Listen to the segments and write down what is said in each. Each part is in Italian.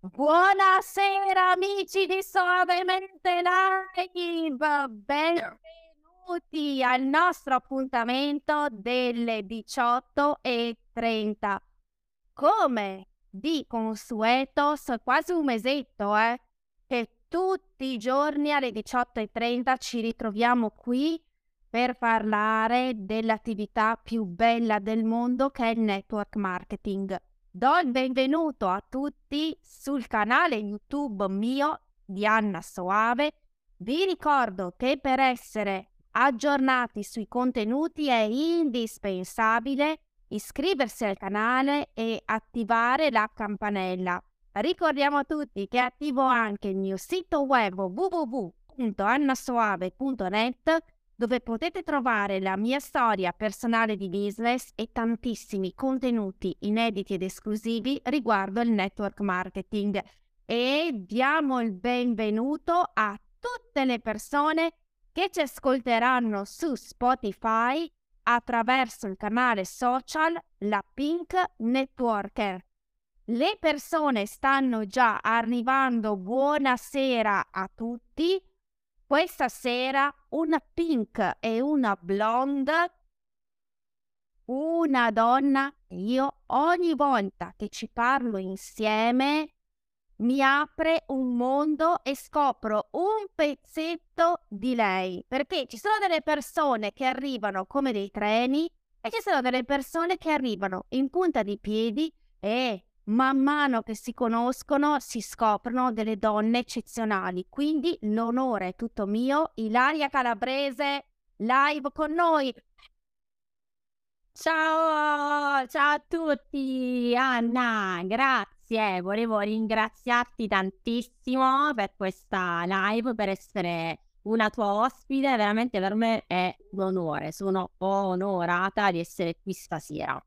Buonasera amici di Suavemente Live, benvenuti al nostro appuntamento delle 18.30. Come di consueto, so quasi un mesetto, eh, che tutti i giorni alle 18.30 ci ritroviamo qui per parlare dell'attività più bella del mondo che è il network marketing. Do il benvenuto a tutti sul canale YouTube mio di Anna Soave. Vi ricordo che per essere aggiornati sui contenuti è indispensabile iscriversi al canale e attivare la campanella. Ricordiamo a tutti che attivo anche il mio sito web www.annasoave.net dove potete trovare la mia storia personale di business e tantissimi contenuti inediti ed esclusivi riguardo il network marketing. E diamo il benvenuto a tutte le persone che ci ascolteranno su Spotify attraverso il canale social La Pink Networker. Le persone stanno già arrivando, buonasera a tutti questa sera una pink e una blonde, una donna, io ogni volta che ci parlo insieme mi apre un mondo e scopro un pezzetto di lei, perché ci sono delle persone che arrivano come dei treni e ci sono delle persone che arrivano in punta di piedi e man mano che si conoscono si scoprono delle donne eccezionali. Quindi l'onore è tutto mio. Ilaria Calabrese live con noi. Ciao, ciao a tutti, Anna, grazie. Volevo ringraziarti tantissimo per questa live, per essere una tua ospite. Veramente per me è un onore. Sono onorata di essere qui stasera.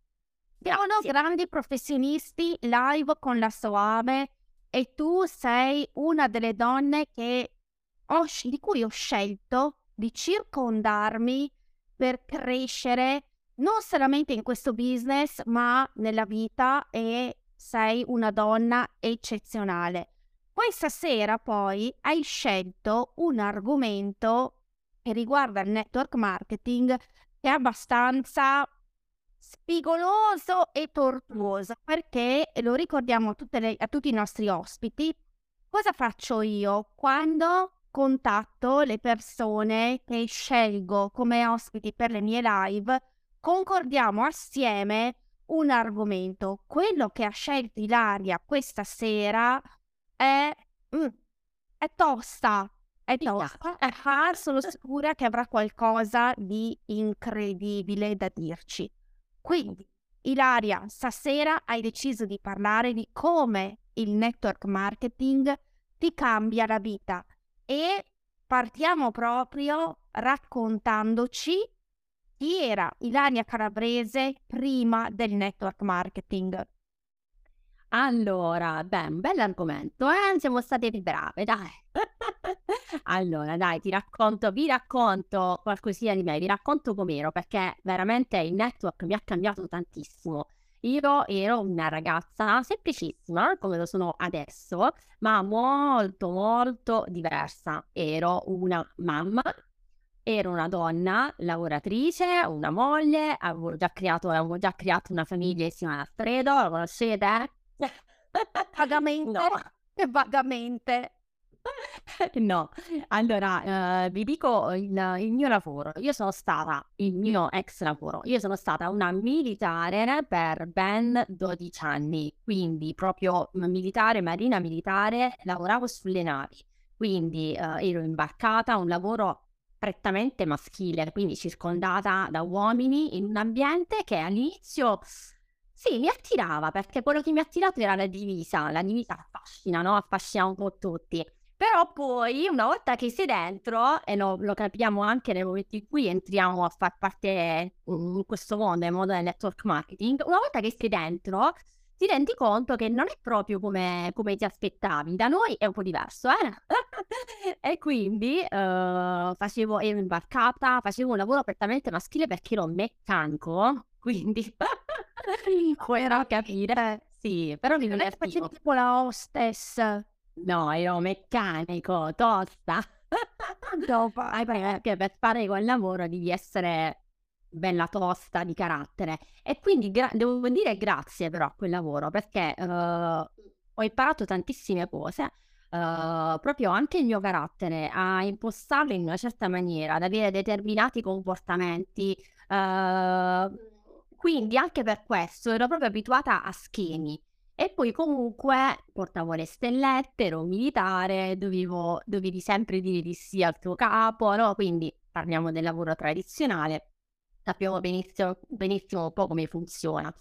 Siamo grandi professionisti live con la Soave e tu sei una delle donne ho, di cui ho scelto di circondarmi per crescere non solamente in questo business ma nella vita e sei una donna eccezionale. Questa sera poi hai scelto un argomento che riguarda il network marketing che è abbastanza spigoloso e tortuoso perché lo ricordiamo a, le, a tutti i nostri ospiti. Cosa faccio io quando contatto le persone che scelgo come ospiti per le mie live? Concordiamo assieme un argomento. Quello che ha scelto Ilaria questa sera è, mm, è tosta. È tosta. Eh, sono sicura che avrà qualcosa di incredibile da dirci. Quindi, Ilaria, stasera hai deciso di parlare di come il network marketing ti cambia la vita e partiamo proprio raccontandoci chi era Ilaria Calabrese prima del network marketing. Allora, beh, un bell'argomento, eh? Siamo state brave, dai. allora, dai, ti racconto, vi racconto qualcosina di me, vi racconto com'ero, perché veramente il network mi ha cambiato tantissimo. Io ero una ragazza semplicissima, come lo sono adesso, ma molto, molto diversa. Ero una mamma, ero una donna lavoratrice, una moglie, avevo già creato, avevo già creato una famiglia insieme a Alfredo, la conoscete? Vagamente. No. Vagamente. No, allora eh, vi dico il, il, mio lavoro. Io sono stata, il mio ex lavoro, io sono stata una militare per ben 12 anni, quindi proprio militare, marina militare, lavoravo sulle navi, quindi eh, ero imbarcata, un lavoro prettamente maschile, quindi circondata da uomini in un ambiente che all'inizio sì, mi attirava perché quello che mi ha attirato era la divisa. La divisa affascina, no? Affascina un po' tutti. Però poi, una volta che sei dentro, e lo, lo capiamo anche nel momento in cui entriamo a far parte in questo mondo, nel mondo del network marketing, una volta che sei dentro, ti rendi conto che non è proprio come, come ti aspettavi. Da noi è un po' diverso, eh? e quindi uh, facevo, ero imbarcata, facevo un lavoro prettamente maschile perché ero meccanico, quindi Puoi capire? Sì, però mi Non è divertivo. tipo la hostess. No, ero meccanico, tosta. Dopo. Hai perché per fare quel lavoro devi essere bella tosta di carattere. E quindi gra- devo dire grazie però a quel lavoro perché eh, ho imparato tantissime cose. eh, proprio anche il mio carattere a impostarlo in una certa maniera, ad avere determinati comportamenti. eh, quindi anche per questo ero proprio abituata a schemi. E poi comunque portavo le stellette, ero militare, dovevo, dovevi sempre dire di sì al tuo capo, no? Quindi parliamo del lavoro tradizionale, sappiamo benissimo, benissimo un po' come funziona.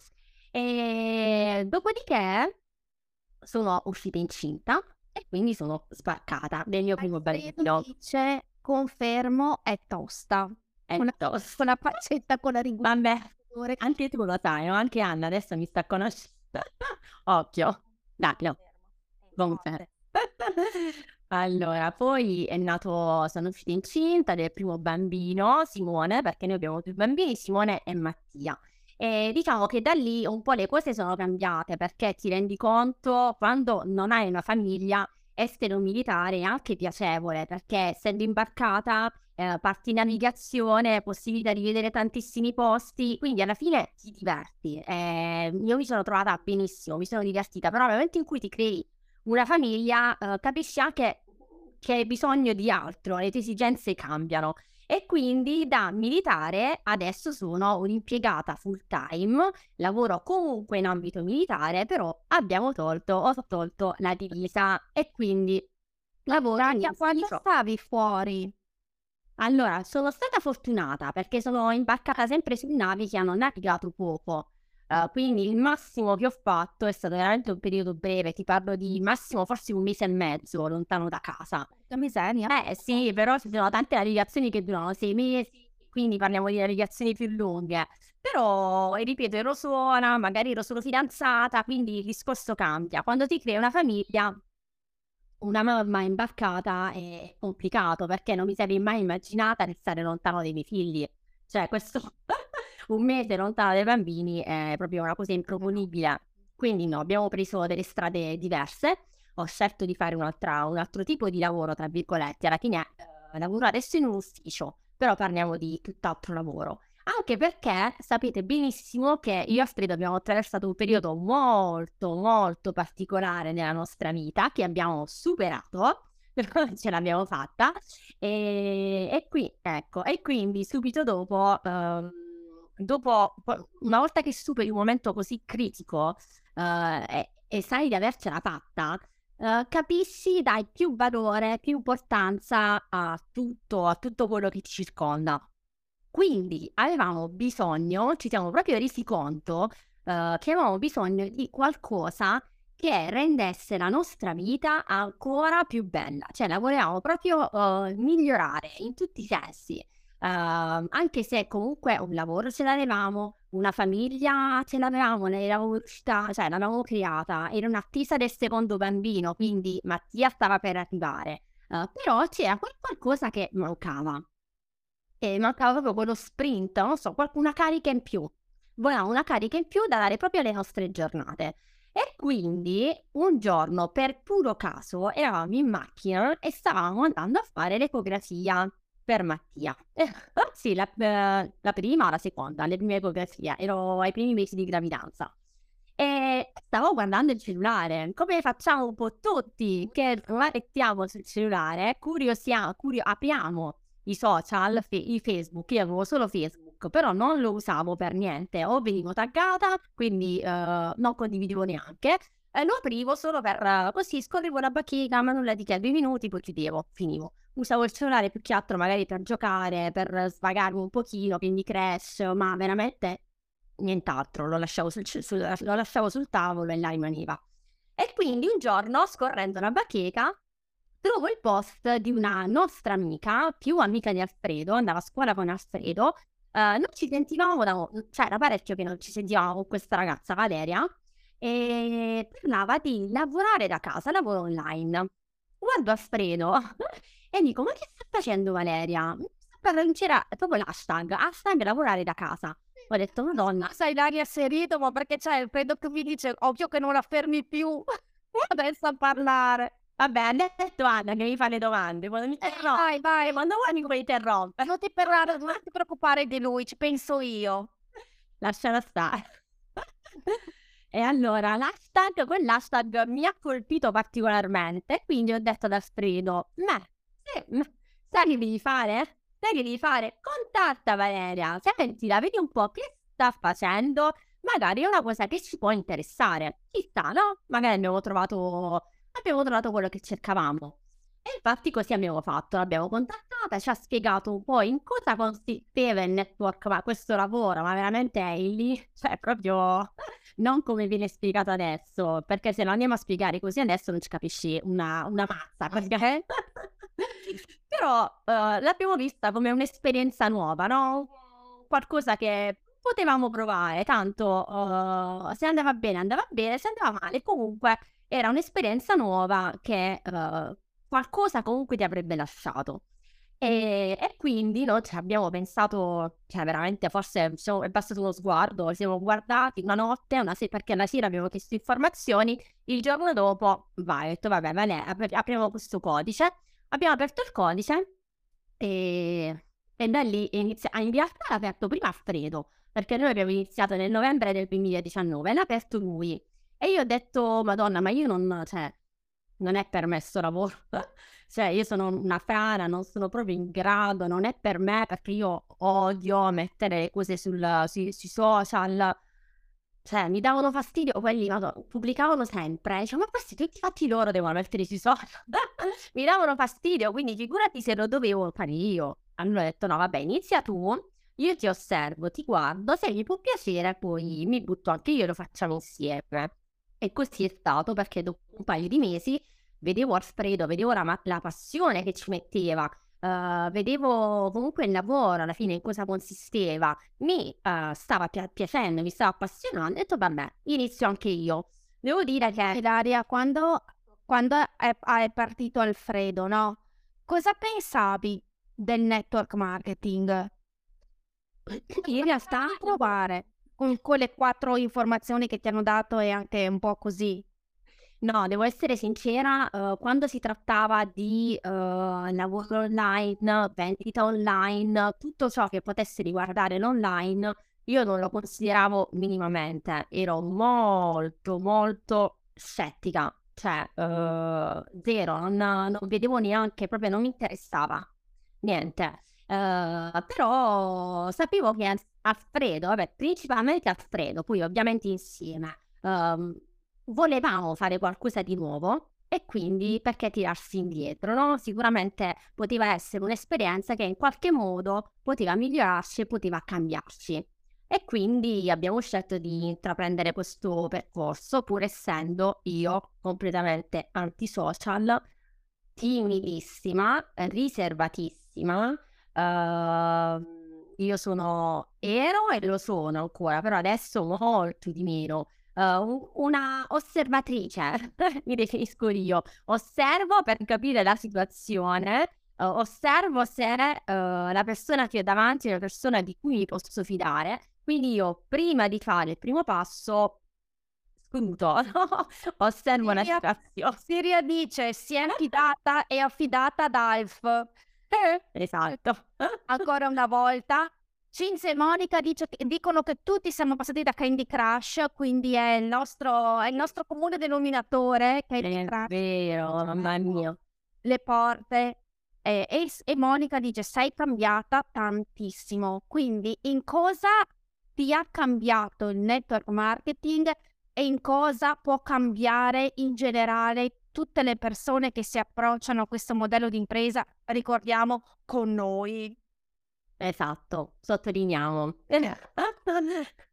E dopodiché sono uscita incinta e quindi sono sbarcata del mio primo Alfredo bambino. dice, confermo, è tosta. È la, tosta. con la pancetta con la rigura. Vabbè, anche tu lo sai, no? Anche Anna adesso mi sta conoscendo. Occhio. Dai, no. Comunque. Allora, poi è nato, sono uscita incinta del primo bambino, Simone, perché noi abbiamo due bambini, Simone e Mattia. E diciamo che da lì un po' le cose sono cambiate perché ti rendi conto quando non hai una famiglia estero militare è anche piacevole perché essendo imbarcata eh, parti in navigazione, possibilità di vedere tantissimi posti, quindi alla fine ti diverti. Eh, io mi sono trovata benissimo, mi sono divertita, però nel momento in cui ti crei una famiglia, eh, capisci anche che hai bisogno di altro, le tue esigenze cambiano. E quindi da militare adesso sono un'impiegata full time, lavoro comunque in ambito militare, però abbiamo tolto, ho tolto la divisa e quindi lavoro in Tania, quando ufficio. stavi fuori? Allora, sono stata fortunata perché sono imbarcata sempre su navi che hanno navigato poco. Eh, quindi il massimo che ho fatto è stato veramente un periodo breve, ti parlo di massimo forse un mese e mezzo lontano da casa. Che miseria. Eh sì, però ci sono tante navigazioni che durano sei mesi, quindi parliamo di navigazioni più lunghe. Però, e ripeto, ero sola, magari ero solo fidanzata, quindi il discorso cambia. Quando ti crei una famiglia, una mamma imbarcata è complicato perché non mi sarei mai immaginata di stare lontano dai miei figli. Cioè, questo un mese lontano dai bambini è proprio una cosa improponibile. Quindi no, abbiamo preso delle strade diverse. Ho scelto di fare un altro tipo di lavoro, tra virgolette. Alla fine eh, lavoro adesso in un ufficio, però parliamo di tutt'altro lavoro. Anche perché sapete benissimo che io e Astrid abbiamo attraversato un periodo molto, molto particolare nella nostra vita che abbiamo superato, ce l'abbiamo fatta. E, e qui, ecco, e quindi subito dopo, ehm, dopo, po- una volta che superi un momento così critico eh, e, e sai di avercela fatta, eh, capisci, dai più valore, più importanza a tutto, a tutto quello che ti circonda. Quindi avevamo bisogno, ci siamo proprio resi conto eh, che avevamo bisogno di qualcosa che rendesse la nostra vita ancora più bella, cioè la volevamo proprio migliorare in tutti i sensi. Eh, anche se comunque un lavoro ce l'avevamo, una famiglia ce l'avevamo, ne eravamo riuscita, cioè l'avevamo creata, era un'attesa del secondo bambino, quindi Mattia stava per arrivare, Eh, però c'era qualcosa che mancava e mancava proprio quello sprint, non so, una carica in più. Volevamo una carica in più da dare proprio alle nostre giornate. E quindi un giorno, per puro caso, eravamo in macchina e stavamo andando a fare l'ecografia per Mattia. Eh, sì, la, eh, la prima la seconda, le prime ecografie, ero ai primi mesi di gravidanza. E stavo guardando il cellulare, come facciamo un po' tutti, che mettiamo sul cellulare, curiosiamo, curio- apriamo i social, fe- i Facebook, io avevo solo Facebook, però non lo usavo per niente, o venivo taggata, quindi eh, non condividevo neanche, e lo aprivo solo per eh, così, scorrevo la bacheca, ma nulla di che, due minuti, poi chiudevo, finivo. Usavo il cellulare più che altro magari per giocare, per svagarmi un pochino, quindi crash, ma veramente nient'altro, lo lasciavo sul, sul- lo lasciavo sul tavolo e là rimaneva. E quindi un giorno, scorrendo la bacheca, trovo il post di una nostra amica, più amica di Alfredo, andava a scuola con Alfredo. eh, non ci sentivamo da, cioè era parecchio che non ci sentivamo con questa ragazza Valeria e parlava di lavorare da casa, lavoro online. Guardo Alfredo e dico: Ma che sta facendo Valeria? C'era proprio l'hashtag, hashtag lavorare da casa. Ho detto, madonna. Sai l'aria serito, ma perché c'è, credo che mi dice, occhio che non la fermi più adesso a parlare. Vabbè, ha detto Anna che mi fa le domande. Quando mi Eh, interrompe, vai, vai, quando vuoi mi puoi interrompere. non ti, parlare, non ti preoccupare di lui, ci penso io. Lasciala stare. E allora l'hashtag, quell'hashtag mi ha colpito particolarmente, quindi ho detto ad Alfredo, ma se- sai che devi fare? Sai che devi fare? Contatta Valeria, sentila, vedi un po' che sta facendo, magari è una cosa che ci può interessare. Chissà, no? Magari abbiamo trovato, abbiamo trovato quello che cercavamo. E infatti così abbiamo fatto, l'abbiamo contattata, ci ha spiegato un po' in cosa consisteva il network, ma questo lavoro, ma veramente è lì, cioè proprio non come viene spiegato adesso, perché se lo andiamo a spiegare così adesso non ci capisci una, una mazza, praticamente. Però eh, l'abbiamo vista come un'esperienza nuova, no? Qualcosa che potevamo provare, tanto eh, se andava bene andava bene, se andava male comunque era un'esperienza nuova che eh, qualcosa comunque ti avrebbe lasciato. E, e quindi noi ci abbiamo pensato, cioè veramente forse siamo- è bastato uno sguardo, siamo guardati una notte, una se- perché alla sera abbiamo chiesto informazioni, il giorno dopo, vai, ho detto vabbè, vabbè, ap- apriamo questo codice, abbiamo aperto il codice e, e da lì inizia, in realtà l'ha aperto prima Alfredo, perché noi abbiamo iniziato nel novembre del 2019, l'ha aperto lui. E io ho detto, Madonna, ma io non, cioè, non è per me sto lavoro. cioè, io sono una frana, non sono proprio in grado, non è per me perché io odio mettere cose sul- sui, sui social. Cioè, mi davano fastidio quelli, madonna, pubblicavano sempre. Dicevo, ma questi tutti fatti loro devono mettere sui social. mi davano fastidio, quindi figurati se lo dovevo fare io. Ho detto, no, vabbè, inizia tu, io ti osservo, ti guardo, se mi può piacere poi mi butto anche io e lo facciamo insieme. E così è stato perché dopo un paio di mesi vedevo Alfredo, vedevo la, la passione che ci metteva, eh, vedevo comunque il lavoro alla fine in cosa consisteva, mi eh, stava pia- piacendo, mi stava appassionando, e ho detto vabbè, inizio anche io. Devo dire che Ilaria, quando, quando è, è partito Alfredo, no? Cosa pensavi del network marketing? In realtà provare con quelle quattro informazioni che ti hanno dato e anche un po' così. No, devo essere sincera, eh, quando si trattava di eh, lavoro online, vendita online, tutto ciò che potesse riguardare l'online, io non lo consideravo minimamente, ero molto, molto scettica, cioè eh, zero, non, non vedevo neanche, proprio non mi interessava niente. Eh, però sapevo che Al- Alfredo, vabbè, principalmente Alfredo, poi ovviamente insieme, ehm, volevamo fare qualcosa di nuovo e quindi perché tirarsi indietro, no? Sicuramente poteva essere un'esperienza che in qualche modo poteva migliorarci e poteva cambiarci. E quindi abbiamo scelto di intraprendere questo percorso, pur essendo io completamente antisocial, timidissima, riservatissima. Ehm, io sono, ero e lo sono ancora, però adesso molto di meno. Un- una osservatrice, mi definisco io. Osservo per capire la situazione, eh, osservo se eh, la persona che ho davanti è una persona di cui mi posso fidare. Quindi io, prima di fare il primo passo, no? osservo la Siria- situazione. Siria dice si è affidata e affidata ad Alf. Esatto. Ancora una volta. Cinzia e Monica dice dicono che tutti siamo passati da Candy Crush, quindi è il nostro, è il nostro comune denominatore, Candy È Crush, vero, mamma mia. le porte. E, e e Monica dice sei cambiata tantissimo, quindi in cosa ti ha cambiato il network marketing e in cosa può cambiare in generale tutte le persone che si approcciano a questo modello di impresa, ricordiamo, con noi. Esatto, sottolineiamo.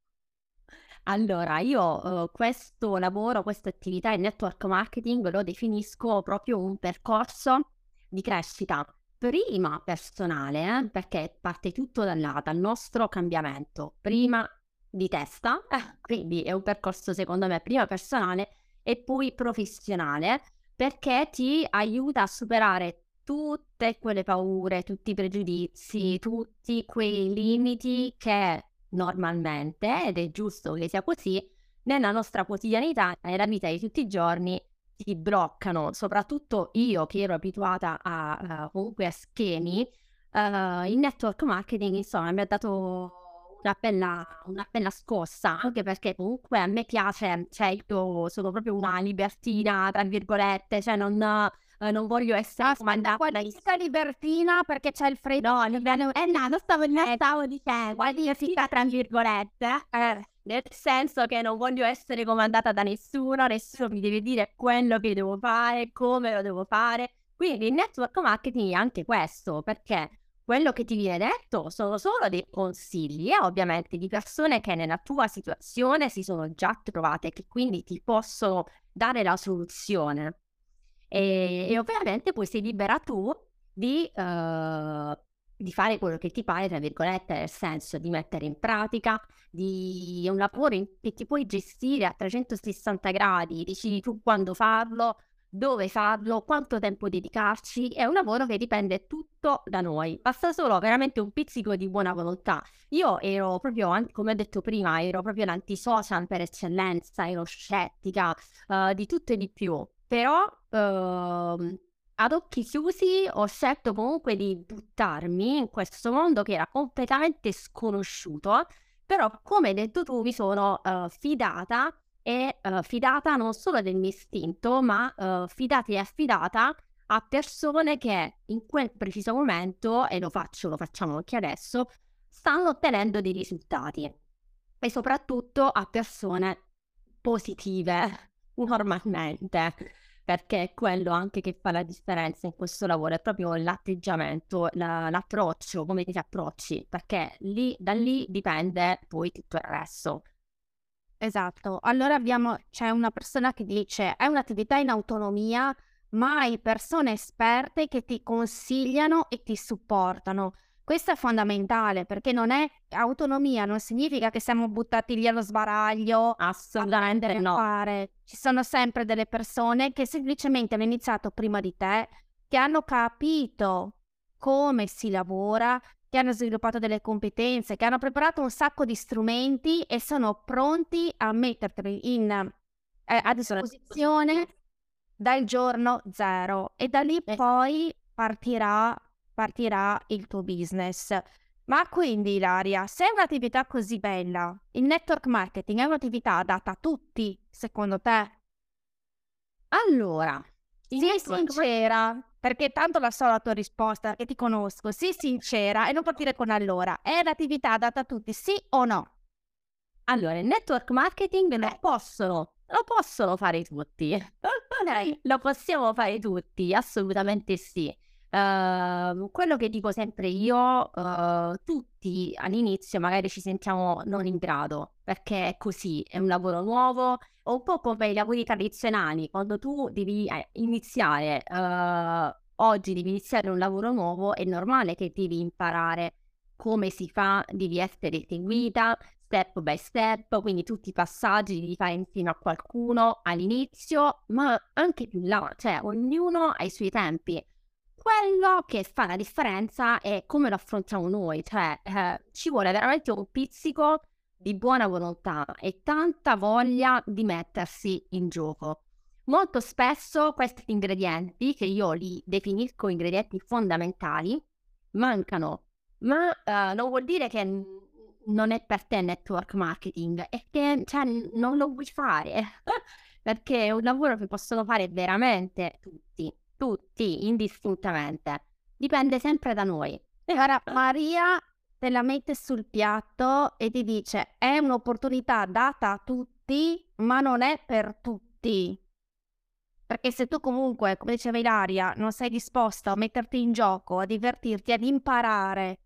Allora, io eh, questo lavoro, questa attività in network marketing lo definisco proprio un percorso di crescita prima personale, eh, perché parte tutto da là, dal nostro cambiamento, prima di testa, eh, quindi è un percorso secondo me prima personale e poi professionale, perché ti aiuta a superare tutte quelle paure, tutti i pregiudizi, tutti quei limiti che normalmente, ed è giusto che sia così, nella nostra quotidianità, nella vita di tutti i giorni, ti bloccano, soprattutto io che ero abituata a uh, comunque a schemi, uh, il network marketing insomma mi ha dato una bella, una bella scossa, anche perché comunque a me piace, cioè io sono proprio una libertina, tra virgolette, cioè non, eh, non voglio essere comandata qualifica libertina perché c'è il freddo. No, livello... eh no, non stavo, non stavo dicendo, qualifica tra virgolette, eh, nel senso che non voglio essere comandata da nessuno, nessuno mi deve dire quello che devo fare, come lo devo fare. Quindi il network marketing è anche questo, perché quello che ti viene detto sono solo dei consigli, eh, ovviamente, di persone che nella tua situazione si sono già trovate, e che quindi ti possono dare la soluzione. E, e ovviamente poi sei libera tu di, uh, di, fare quello che ti pare, tra virgolette, nel senso di mettere in pratica, di un lavoro in, che ti puoi gestire a 360 gradi, decidi tu quando farlo, dove farlo, quanto tempo dedicarci, è un lavoro che dipende tutto da noi, basta solo veramente un pizzico di buona volontà. Io ero proprio, come ho detto prima, ero proprio l'antisocial per eccellenza, ero scettica uh, di tutto e di più, però uh, ad occhi chiusi ho scelto comunque di buttarmi in questo mondo che era completamente sconosciuto, però come hai detto tu mi sono uh, fidata è uh, fidata non solo del mio istinto, ma uh, fidata e affidata a persone che in quel preciso momento, e lo faccio, lo facciamo anche adesso, stanno ottenendo dei risultati. E soprattutto a persone positive, normalmente, perché è quello anche che fa la differenza in questo lavoro, è proprio l'atteggiamento, la, l'approccio, come ti approcci, perché lì, da lì dipende poi tutto il resto. Esatto. Allora abbiamo c'è una persona che dice: "È un'attività in autonomia, ma hai persone esperte che ti consigliano e ti supportano". Questo è fondamentale perché non è autonomia non significa che siamo buttati lì allo sbaraglio Assolutamente no. fare. Ci sono sempre delle persone che semplicemente hanno iniziato prima di te, che hanno capito come si lavora che hanno sviluppato delle competenze, che hanno preparato un sacco di strumenti e sono pronti a metterli in, eh, a disposizione dal giorno zero e da lì poi partirà, partirà il tuo business. Ma quindi Ilaria, se è un'attività così bella, il network marketing è un'attività adatta a tutti, secondo te? Allora, sii sincera, perché tanto la so la tua risposta, che ti conosco, sii sincera e non partire con allora. È l'attività adatta a tutti, sì o no? Allora, il network marketing lo possono, lo possono fare tutti. lo possiamo fare tutti, assolutamente sì. Uh, quello che dico sempre io, uh, tutti all'inizio magari ci sentiamo non in grado, perché è così, è un lavoro nuovo, un po' come i lavori tradizionali, quando tu devi eh, iniziare, uh, oggi devi iniziare un lavoro nuovo, è normale che devi imparare come si fa, devi essere seguita step by step, quindi tutti i passaggi devi fare insieme a qualcuno all'inizio, ma anche più là, cioè ognuno ha i suoi tempi. Quello che fa la differenza è come lo affrontiamo noi, cioè eh, ci vuole veramente un pizzico di buona volontà e tanta voglia di mettersi in gioco. Molto spesso questi ingredienti, che io li definisco ingredienti fondamentali, mancano, ma uh, non vuol dire che non è per te network marketing, è che cioè, non lo vuoi fare, perché è un lavoro che possono fare veramente tutti, tutti, indistintamente. Dipende sempre da noi. E ora Maria te la mette sul piatto e ti dice è un'opportunità data a tutti, ma non è per tutti. Perché se tu comunque, come diceva Ilaria, non sei disposto a metterti in gioco, a divertirti, ad imparare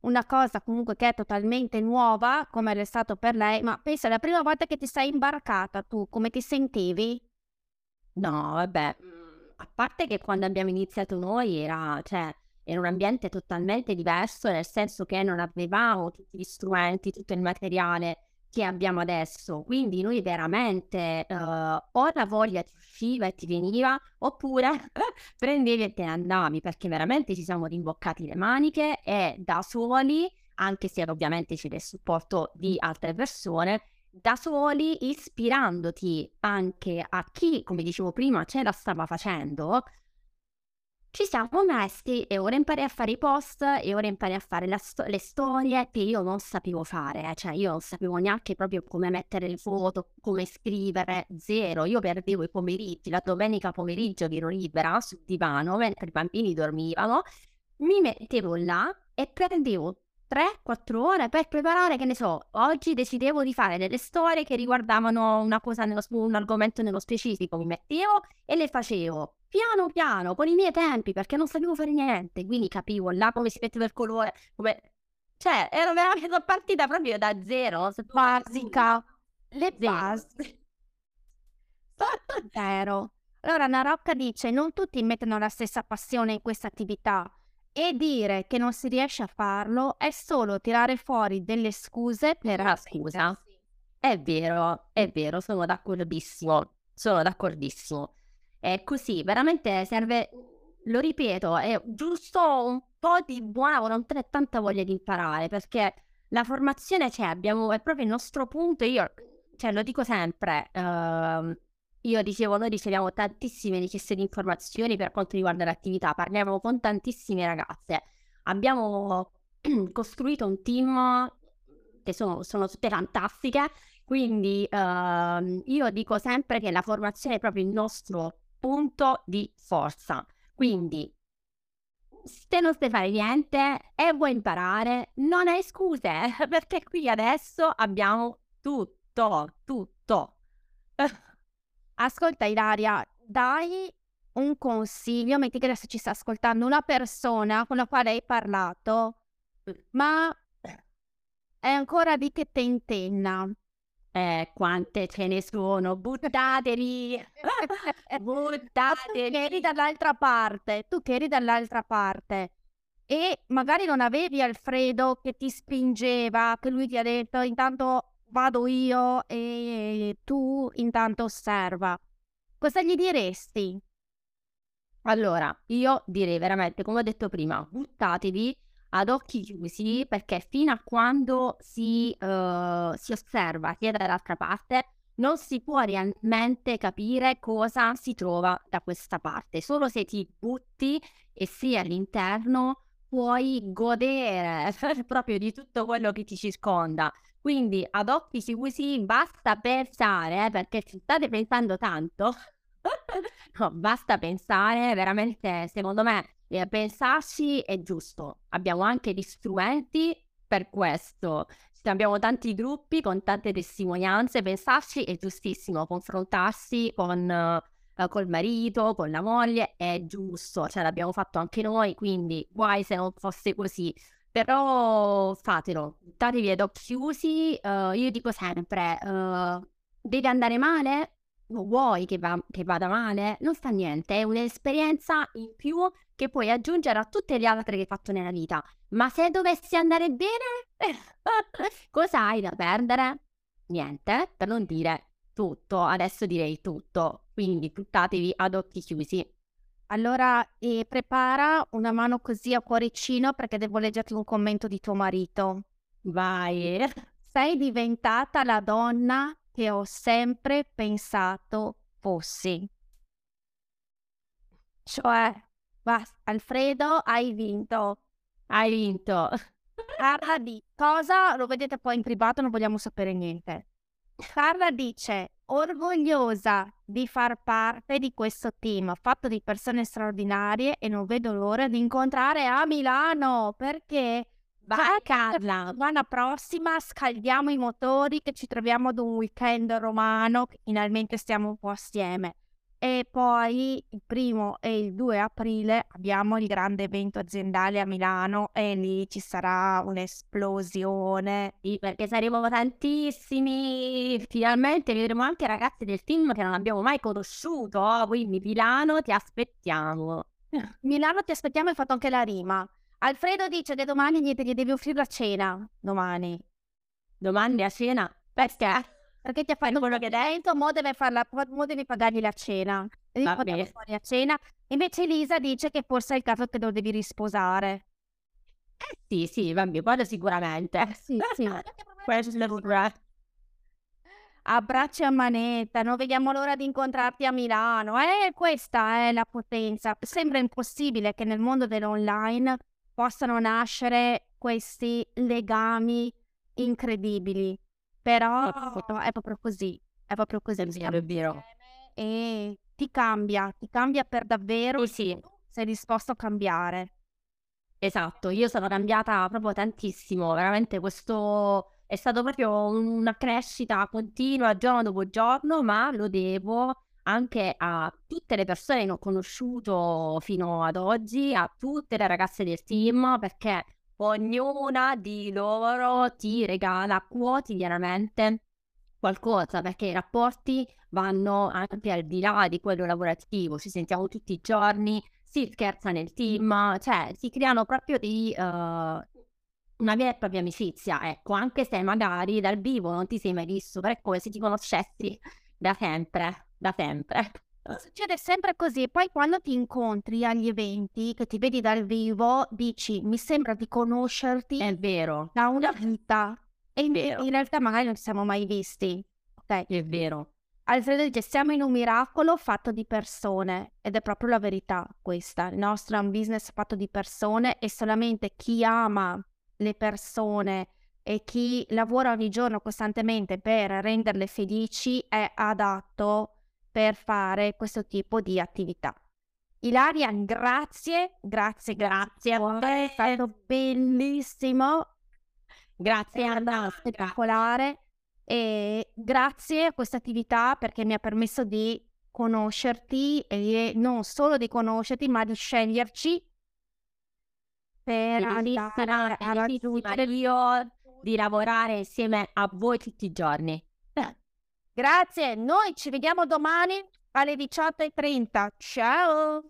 una cosa comunque che è totalmente nuova, come è stato per lei, ma pensa, la prima volta che ti sei imbarcata tu, come ti sentivi? No, vabbè, mm, a parte che quando abbiamo iniziato noi era, cioè, era un ambiente totalmente diverso, nel senso che non avevamo tutti gli strumenti, tutto il materiale che abbiamo adesso. Quindi noi veramente uh, o la voglia ti usciva e ti veniva, oppure prendevi e te ne andavi, perché veramente ci siamo rimboccati le maniche e da soli anche se ovviamente c'è il supporto di altre persone, da soli, ispirandoti anche a chi, come dicevo prima, ce la stava facendo, ci siamo messi e ora impari a fare i post e ora impari a fare sto- le storie che io non sapevo fare, cioè io non sapevo neanche proprio come mettere le foto, come scrivere, zero. Io perdevo i pomeriggi, la domenica pomeriggio ero libera sul divano mentre i bambini dormivano, mi mettevo là e prendevo 3-4 ore per preparare, che ne so, oggi decidevo di fare delle storie che riguardavano una cosa, nello, un argomento nello specifico, mi mettevo e le facevo. Piano piano, con i miei tempi, perché non sapevo fare niente, quindi capivo là come si metteva il colore, come... Cioè, ero veramente partita proprio da zero, basica, le basi. Vero. Allora Narocca dice, non tutti mettono la stessa passione in questa attività, e dire che non si riesce a farlo è solo tirare fuori delle scuse per la scusa. È vero, è vero, sono d'accordissimo, sono d'accordissimo. È così, veramente serve, lo ripeto, è giusto un po' di buona volontà e tanta voglia di imparare, perché la formazione c'è, abbiamo, è proprio il nostro punto, io, cioè, lo dico sempre, uh, io dicevo, noi riceviamo tantissime richieste di informazioni per quanto riguarda l'attività, parliamo con tantissime ragazze. Abbiamo costruito un team che sono, sono tutte fantastiche, quindi uh, io dico sempre che la formazione è proprio il nostro punto di forza. Quindi, se non stai fare niente e vuoi imparare, non hai scuse, perché qui adesso abbiamo tutto, tutto. Ascolta Ilaria, dai un consiglio, metti che adesso ci sta ascoltando una persona con la quale hai parlato, ma è ancora di che tentenna. Eh, quante ce ne sono, buttatevi, buttatevi. Tu che eri dall'altra parte, tu che eri dall'altra parte e magari non avevi Alfredo che ti spingeva, che lui ti ha detto intanto vado io e tu intanto osserva. Cosa gli diresti? Allora, io direi veramente, come ho detto prima, buttatevi ad occhi chiusi perché fino a quando si, uh, si osserva è dall'altra parte non si può realmente capire cosa si trova da questa parte. Solo se ti butti e sei all'interno puoi godere proprio di tutto quello che ti circonda. Quindi ad occhi chiusi basta pensare, eh, perché ci state pensando tanto. no, basta pensare, veramente, secondo me, eh, pensarci è giusto. Abbiamo anche gli strumenti per questo. Abbiamo tanti gruppi con tante testimonianze, pensarci è giustissimo, confrontarsi con, uh, col marito, con la moglie è giusto, cioè l'abbiamo fatto anche noi, quindi guai se non fosse così. Però fatelo, buttatevi ad occhi chiusi. Uh, io dico sempre, uh, deve andare male? Vuoi che, va, che vada male? Non fa niente, è un'esperienza in più che puoi aggiungere a tutte le altre che hai fatto nella vita. Ma se dovessi andare bene, cosa hai da perdere? Niente, per non dire tutto. Adesso direi tutto. Quindi buttatevi ad occhi chiusi. Allora, eh, prepara una mano così a cuoricino perché devo leggerti un commento di tuo marito. Vai. Sei diventata la donna che ho sempre pensato fossi. Cioè, basta, Alfredo, hai vinto. Hai vinto. Carla di cosa? Lo vedete poi in privato, non vogliamo sapere niente. Carla dice, orgogliosa di far parte di questo team fatto di persone straordinarie e non vedo l'ora di incontrare a Milano perché Vai Carla, la settimana prossima scaldiamo i motori che ci troviamo ad un weekend romano che finalmente stiamo un po' assieme. E poi il primo e il 2 aprile abbiamo il grande evento aziendale a Milano e lì ci sarà un'esplosione. Sì, perché saremo tantissimi. Finalmente vedremo anche ragazzi del team che non abbiamo mai conosciuto. Quindi Milano ti aspettiamo. Milano ti aspettiamo, hai fatto anche la rima. Alfredo dice che domani gli devi offrire la cena. Domani. Domani a cena? Perché? Perché ti ha fatto quello che hai detto, mo, deve farla, mo devi pagargli la cena. Devi a cena. Invece Elisa dice che forse è il caso che lo devi risposare. Eh sì, sì, vabbè, quello sicuramente. Sì, sì. Questo sicura A braccio e a manetta, non vediamo l'ora di incontrarti a Milano. Eh, questa è la potenza. Sembra impossibile che nel mondo dell'online possano nascere questi legami incredibili, però è proprio così, è proprio così. È vero, è vero. E ti cambia, ti cambia per davvero Sì, sì. sei disposto a cambiare. Esatto, io sono cambiata proprio tantissimo, veramente questo è stato proprio una crescita continua giorno dopo giorno, ma lo devo anche a tutte le persone che ho conosciuto fino ad oggi, a tutte le ragazze del team, perché ognuna di loro ti regala quotidianamente qualcosa, perché i rapporti vanno anche al di là di quello lavorativo, ci sentiamo tutti i giorni, si scherza nel team, cioè si creano proprio di uh, una vera e propria amicizia, ecco, anche se magari dal vivo non ti sei mai visto, però è come se ti conoscessi da sempre, da sempre. Succede sempre così, poi quando ti incontri agli eventi, che ti vedi dal vivo, dici mi sembra di conoscerti È vero, da una vita e in, Vero. in realtà magari non ci siamo mai visti. Ok, è vero. Alfredo dice siamo in un miracolo fatto di persone ed è proprio la verità questa. Il nostro è un business fatto di persone e solamente chi ama le persone e chi lavora ogni giorno costantemente per renderle felici è adatto per fare questo tipo di attività. Ilaria, grazie, grazie, grazie a te, è stato bellissimo, Grazie è Anna, spettacolare e grazie a questa attività perché mi ha permesso di conoscerti e non solo di conoscerti ma di sceglierci per andare a raggiungere io di lavorare insieme a voi tutti i giorni. Grazie, noi ci vediamo domani alle 18.30. Ciao!